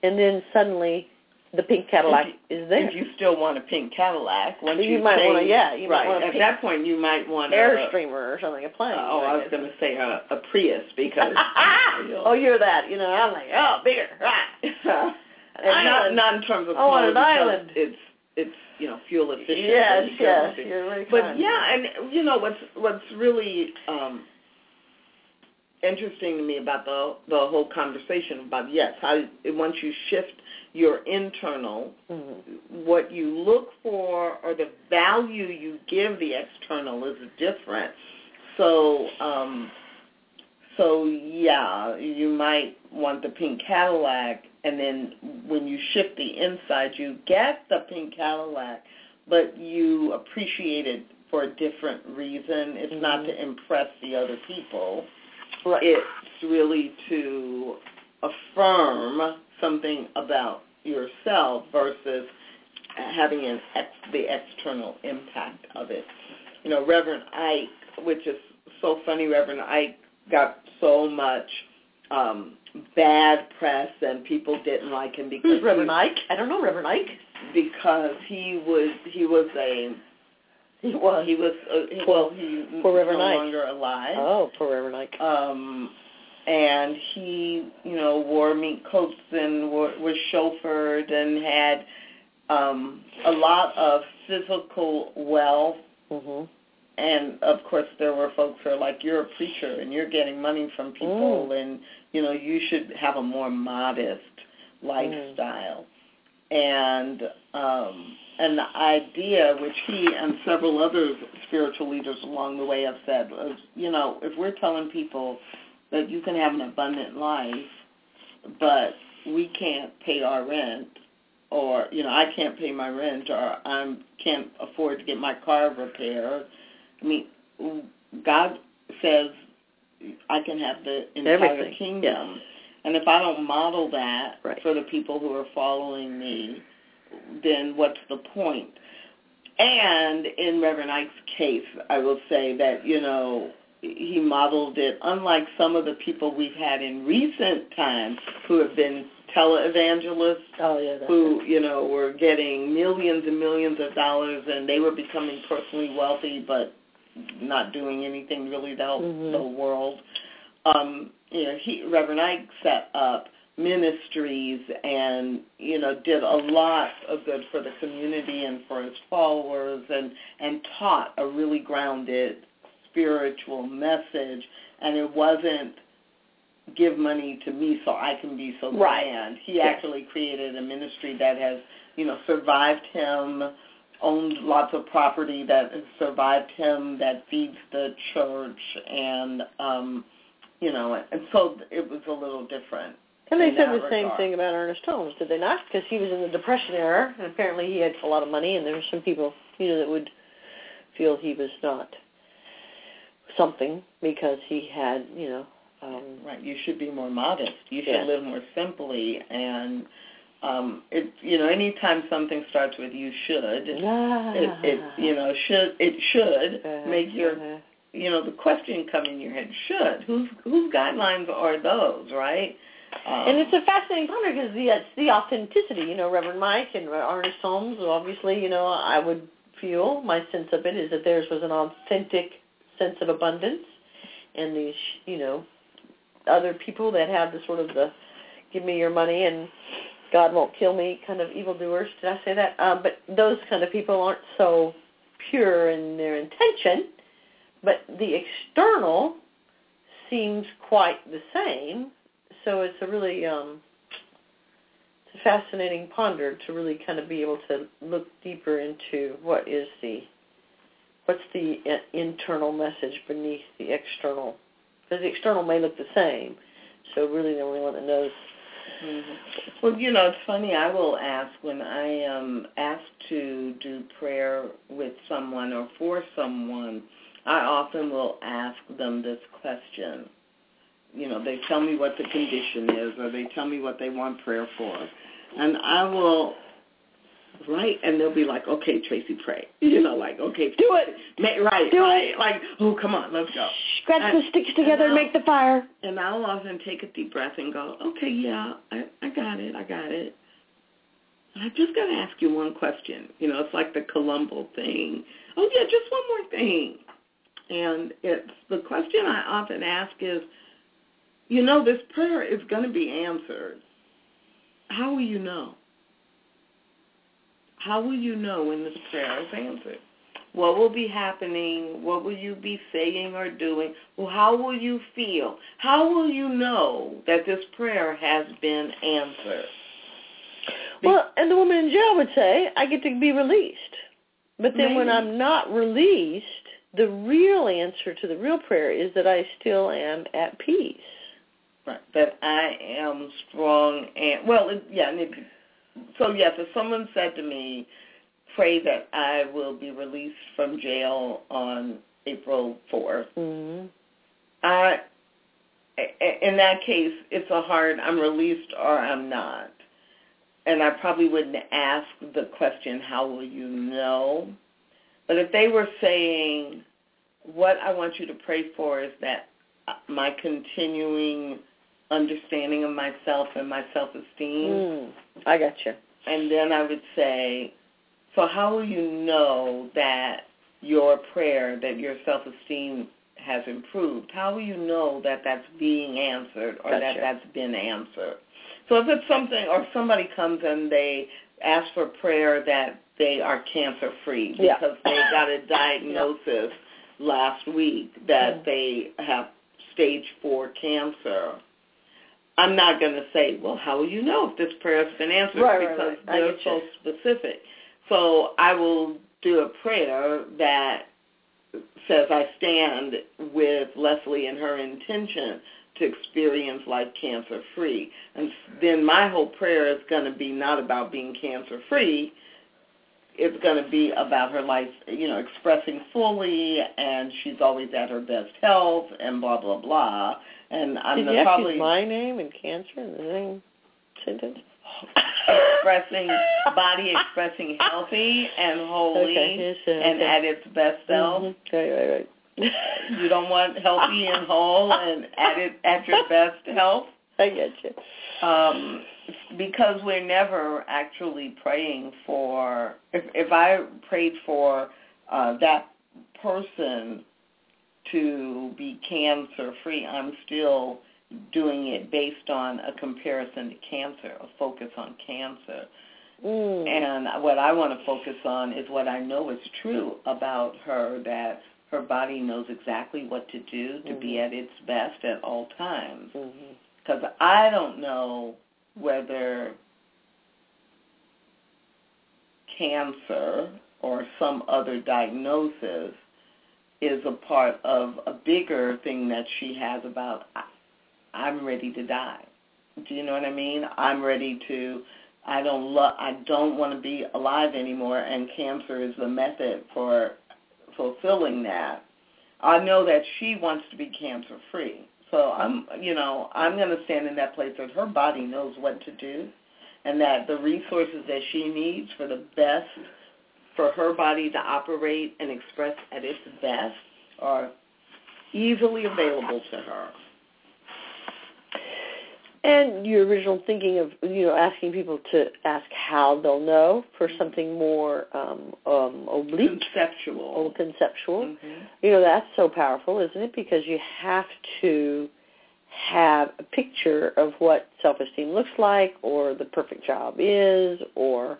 and then suddenly the pink Cadillac is there. If you still want a pink Cadillac, once You you, might wanna- yeah, you might want At that point, you might want a Airstreamer or something, a plane. Uh, oh, I was going to say a, a Prius because. oh, you're that. You know, I'm like, oh, bigger. Right. and not not in terms of want an island. It's it's you know fuel efficient. Yes, yes, you're very But kind. yeah, and you know what's what's really um interesting to me about the the whole conversation about yes, how once you shift your internal, Mhm. what you look for or the value you give the external is different. So um so yeah, you might want the pink Cadillac and then when you shift the inside you get the pink Cadillac but you appreciate it for a different reason. It's not Mhm. to impress the other people. Right. It's really to affirm something about yourself versus having an ex, the external impact of it. You know, Reverend Ike, which is so funny, Reverend Ike got so much um bad press and people didn't like him because Who's Reverend Ike? I don't know Reverend Ike. because he was he was a well he was uh, he- well he Poor Reverend no Ike. longer alive. Oh, poor Reverend Ike. um and he you know wore mink coats and wa was chauffeured and had um a lot of physical wealth Mhm. And of course there were folks who are like you're a preacher and you're getting money from people and you know you should have a more modest lifestyle. And um and the idea which he and several other spiritual leaders along the way have said was you know if we're telling people that you can have an abundant life but we can't pay our rent or you know I can't pay my rent or I can't afford to get my car repaired I mean God says I can have the entire Everything, kingdom yes. and if I don't model that Right. for the people who are following me then what's the point? and in Reverend Ike's case I will say that you know he modeled it unlike some of the people we've had in recent times who have been televangelists Oh yeah. Who you know were getting millions and millions of dollars and they were becoming personally wealthy but not doing anything really to help Mhm. the world um you know he reverend ike set up ministries and you know did a lot of good for the community and for his followers and and taught a really grounded spiritual message and it wasn't give money to me so I can be so Right. grand. He Yeah. actually created a ministry that has, you know, survived him, owned lots of property that has survived him, that feeds the church, and, um, you know, and so it was a little different. And they said the same thing about Ernest Holmes, did they not? Because he was in the Depression era, and apparently he had a lot of money, and there were some people, you know, that would feel he was not something because he had, you know, um, Right. You should be more modest. You should Yeah. live more simply and um it you know, anytime something starts with you should it, it you know, should it should Uh-huh, make your uh-huh. you know, the question come in your head, should. Whose whose guidelines are those, right? Um, And it's a fascinating ponder because the it's the authenticity. You know, Reverend Ike and Ernest Holmes. Obviously, you know, I would feel my sense of it is that theirs was an authentic sense of abundance, and these, you know, other people that have the sort of the give me your money and God won't kill me kind of evildoers. Did I say that? Um, but those kind of people aren't so pure in their intention, but the external seems quite the same. So it's a really um, it's a fascinating ponder to really kind of be able to look deeper into what is the what's the uh, internal message beneath the external because the external may look the same. So really, the only one that knows. Mhm. Well, you know, it's funny. I will ask when I am asked to do prayer with someone or for someone. I often will ask them this question. You know, they tell me what the condition is, or they tell me what they want prayer for, and I will right, and they'll be like, "Okay, Tracy, pray." Mm-hmm. You know, like, "Okay, Do it. ma- right, Do right." it. Like, "Oh, come on, let's go." Scratch And- the sticks together and and make the fire. And I'll often take a deep breath and go, okay, yeah, I, I got it, I got it. I just got to ask you one question. You know, it's like the Columbo thing. Oh, yeah, just one more thing. And it's the question I often ask is, you know, this prayer is going to be answered. How will you know? How will you know when this prayer is answered? What will be happening? What will you be saying or doing? Well, how will you feel? How will you know that this prayer has been answered? Well, and the woman in jail would say, I get to be released. But then Maybe. when I'm not released, the real answer to the real prayer is that I still am at peace. Right. That I am strong and well, it, yeah. And it, so yes, if someone said to me, "Pray that I will be released from jail on April 4th," Mm-hmm. I, i- in that case, it's a hard. I'm released or I'm not, and I probably wouldn't ask the question, "How will you know?" But if they were saying, "What I want you to pray for is that my continuing understanding of myself and my self-esteem," Mm. I got you. and then I would say, "So how will you know that your prayer, that your self-esteem has improved? How will you know that that's being answered or that Gotcha. that's been answered?" So if it's something, or somebody comes and they ask for prayer that they are cancer-free Yeah. because they got a diagnosis last week that Mm. they have stage four cancer. I'm not going to say, well, how will you know if this prayer has been answered? Right, right, because right. I they're so specific. So I will do a prayer that says I stand with Lesley and her intention to experience life cancer free. And then my whole prayer is going to be not about being cancer free. It's going to be about her life, you know, expressing fully, and she's always at her best health, and blah blah blah. And I'm Did you have to probably use my name and cancer in the same sentence? expressing body expressing healthy and holy Okay, yes, and okay. at its best self. Mhm. Right, right, right. You don't want healthy and whole and at it at your best health. I get you. Um, because we're never actually praying for. If if I prayed for uh, that person to be cancer free, I'm still doing it based on a comparison to cancer, a focus on cancer. Mm. And what I want to focus on is what I know is true about her that her body knows exactly what to do to be Mhm. at its best at all times. Because I don't know whether cancer or some other diagnosis is a part of a bigger thing that she has about I'm ready to die. Do you know what I mean? I'm ready to I don't lo- I don't want to be alive anymore and cancer is the method for fulfilling that. I know that she wants to be cancer free. So I'm you know, I'm going to stand in that place that her body knows what to do and that the resources that she needs for the best for her body to operate and express at its best are easily available to her. And your original thinking of you know asking people to ask how they'll know for something more um, um, oblique or Conceptual. conceptual. Mhm. You know that's so powerful, isn't it? Because you have to have a picture of what self-esteem looks like, or the perfect job is, or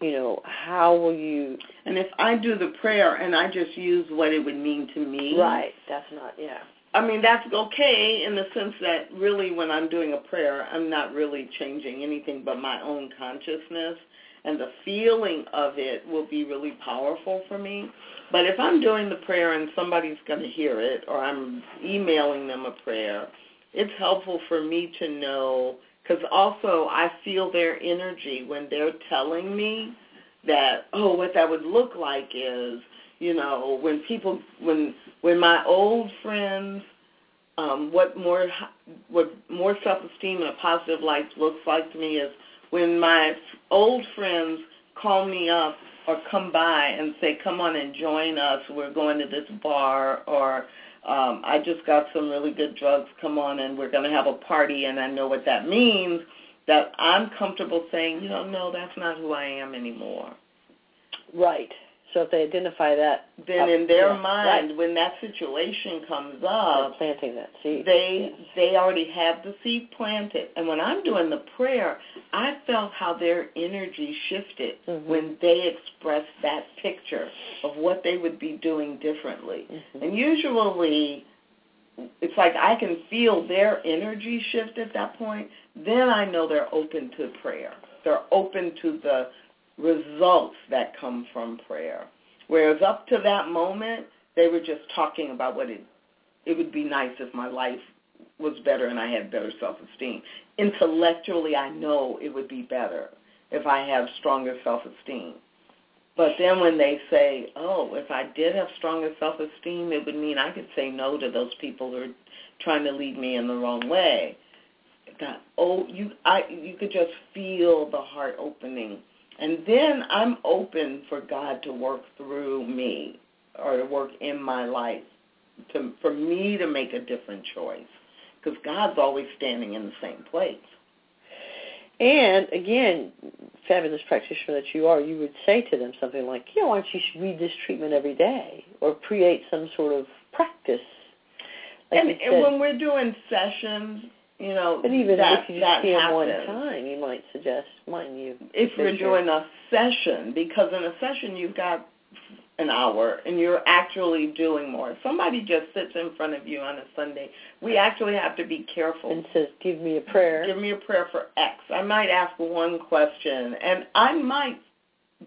you know how will you? And if I do the prayer and I just use what it would mean to me, Right. That's not. Yeah. I mean, that's okay in the sense that really when I'm doing a prayer, I'm not really changing anything but my own consciousness. And the feeling of it will be really powerful for me. But if I'm doing the prayer and somebody's going to hear it or I'm emailing them a prayer, it's helpful for me to know because also I feel their energy when they're telling me that, oh, what that would look like is you know when people when when my old friends um what more what more self-esteem and a positive life looks like to me is when my old friends call me up or come by and say come on and join us. We're going to this bar or um I just got some really good drugs come on and we're going to have a party and I know what that means that I'm comfortable saying you know no that's not who I am anymore Right. So if they identify that, then up- in their yeah, mind, right. when that situation comes they're up, planting that seed. they Yes. they already have the seed planted. And when I'm doing the prayer, I felt how their energy shifted Mhm. when they expressed that picture of what they would be doing differently. Mhm. And usually it's like I can feel their energy shift at that point. Then I know they're open to prayer. They're open to the results that come from prayer. Whereas up to that moment, they were just talking about what it it would be nice if my life was better and I had better self-esteem. Intellectually, I know it would be better if I have stronger self-esteem. But then when they say, "Oh, if I did have stronger self-esteem, it would mean I could say no to those people who are trying to lead me in the wrong way." That oh, you I you could just feel the heart opening, and then I'm open for God to work through me or to work in my life to for me to make a different choice because God's always standing in the same place. And again, fabulous practitioner that you are, you would say to them something like, "Yeah, why don't you read this treatment every day, or create some sort of practice?" Like and, and said. when we're doing sessions, you know, but even that, if you just see them one time, you might suggest, mightn't you? If you're doing a session, because in a session you've got an hour and you're actually doing more. If somebody just sits in front of you on a Sunday, we actually have to be careful. and says, "Give me a prayer." Give me a prayer for X. I might ask one question, and I might,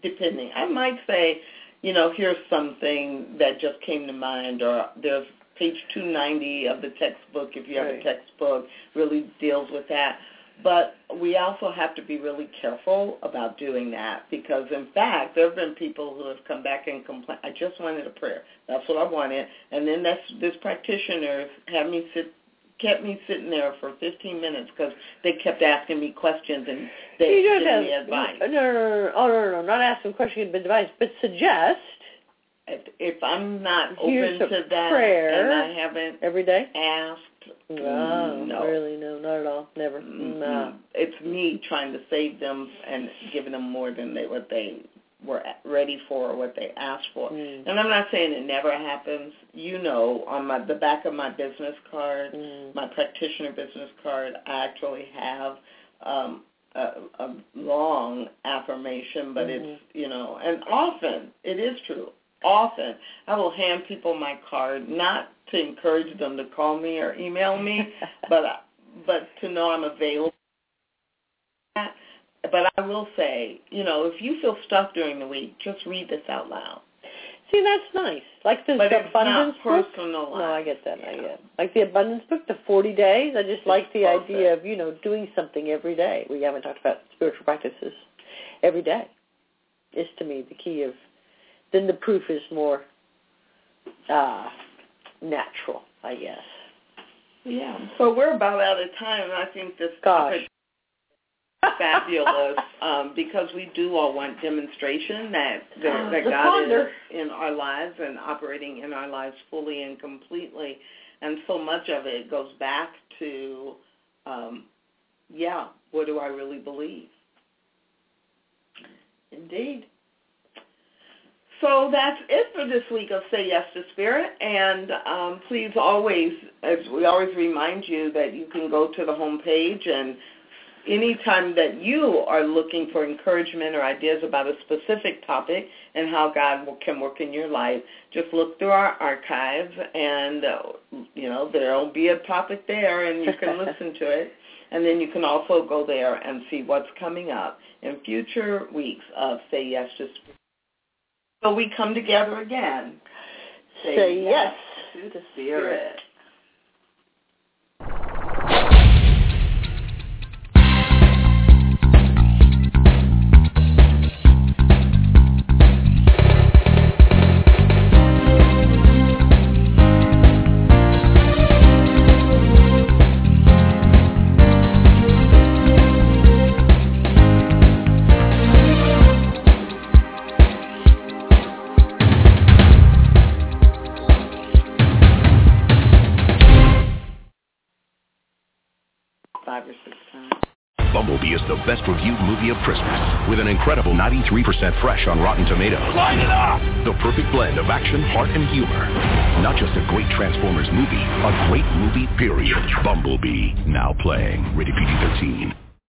depending, I might say, you know, here's something that just came to mind, or there's page 290 of the textbook, if you have Right. a textbook, really deals with that. But we also have to be really careful about doing that because, in fact, there have been people who have come back and complained, I just wanted a prayer. That's what I wanted. And then that's, this practitioner had me sit kept me sitting there for 15 minutes because they kept asking me questions and they you giving have me advice. No, no, no, no, oh, no, no, no, not asking questions, but advice, but suggest If, if I'm not Here's open to that prayer. and I haven't every day. asked, No, no. really, no, not at all, never. Mm-mm. No. It's me trying to save them and giving them more than they what they were ready for or what they asked for. Mm. And I'm not saying it never happens. You know, on my the back of my business card, Mm. my practitioner business card, I actually have um, a, a long affirmation, but Mhm. it's you know, and often it is true. Often I will hand people my card not to encourage them to call me or email me, but but to know I'm available. But I will say, you know, if you feel stuck during the week, just read this out loud. See, that's nice. Like the, But the it's abundance not book. No, I get that. I get. Like the abundance book, the 40 days. I just like the perfect. idea of you know doing something every day. We haven't talked about spiritual practices every day. Is to me the key of. Then the proof is more uh, natural, I guess. Yeah. So we're about out of time, I think this Gosh. topic is fabulous um, because we do all want demonstration that that, that God ponder. is in our lives and operating in our lives fully and completely, and so much of it goes back to, um, yeah, what do I really believe? Indeed. So that's it for this week of Say Yes to Spirit. And um, please always, as we always remind you, that you can go to the home page and anytime that you are looking for encouragement or ideas about a specific topic and how God can work in your life, just look through our archives and, uh, you know, there will be a topic there and you can listen to it. And then you can also go there and see what's coming up in future weeks of Say Yes to Spirit. So we come together again. Say, yes to the Spirit. Five Christmas with an incredible 93% fresh on Rotten Tomatoes. Light it up! The perfect blend of action, heart, and humor. Not just a great Transformers movie, a great movie, period. Bumblebee, now playing. Rated PG-13.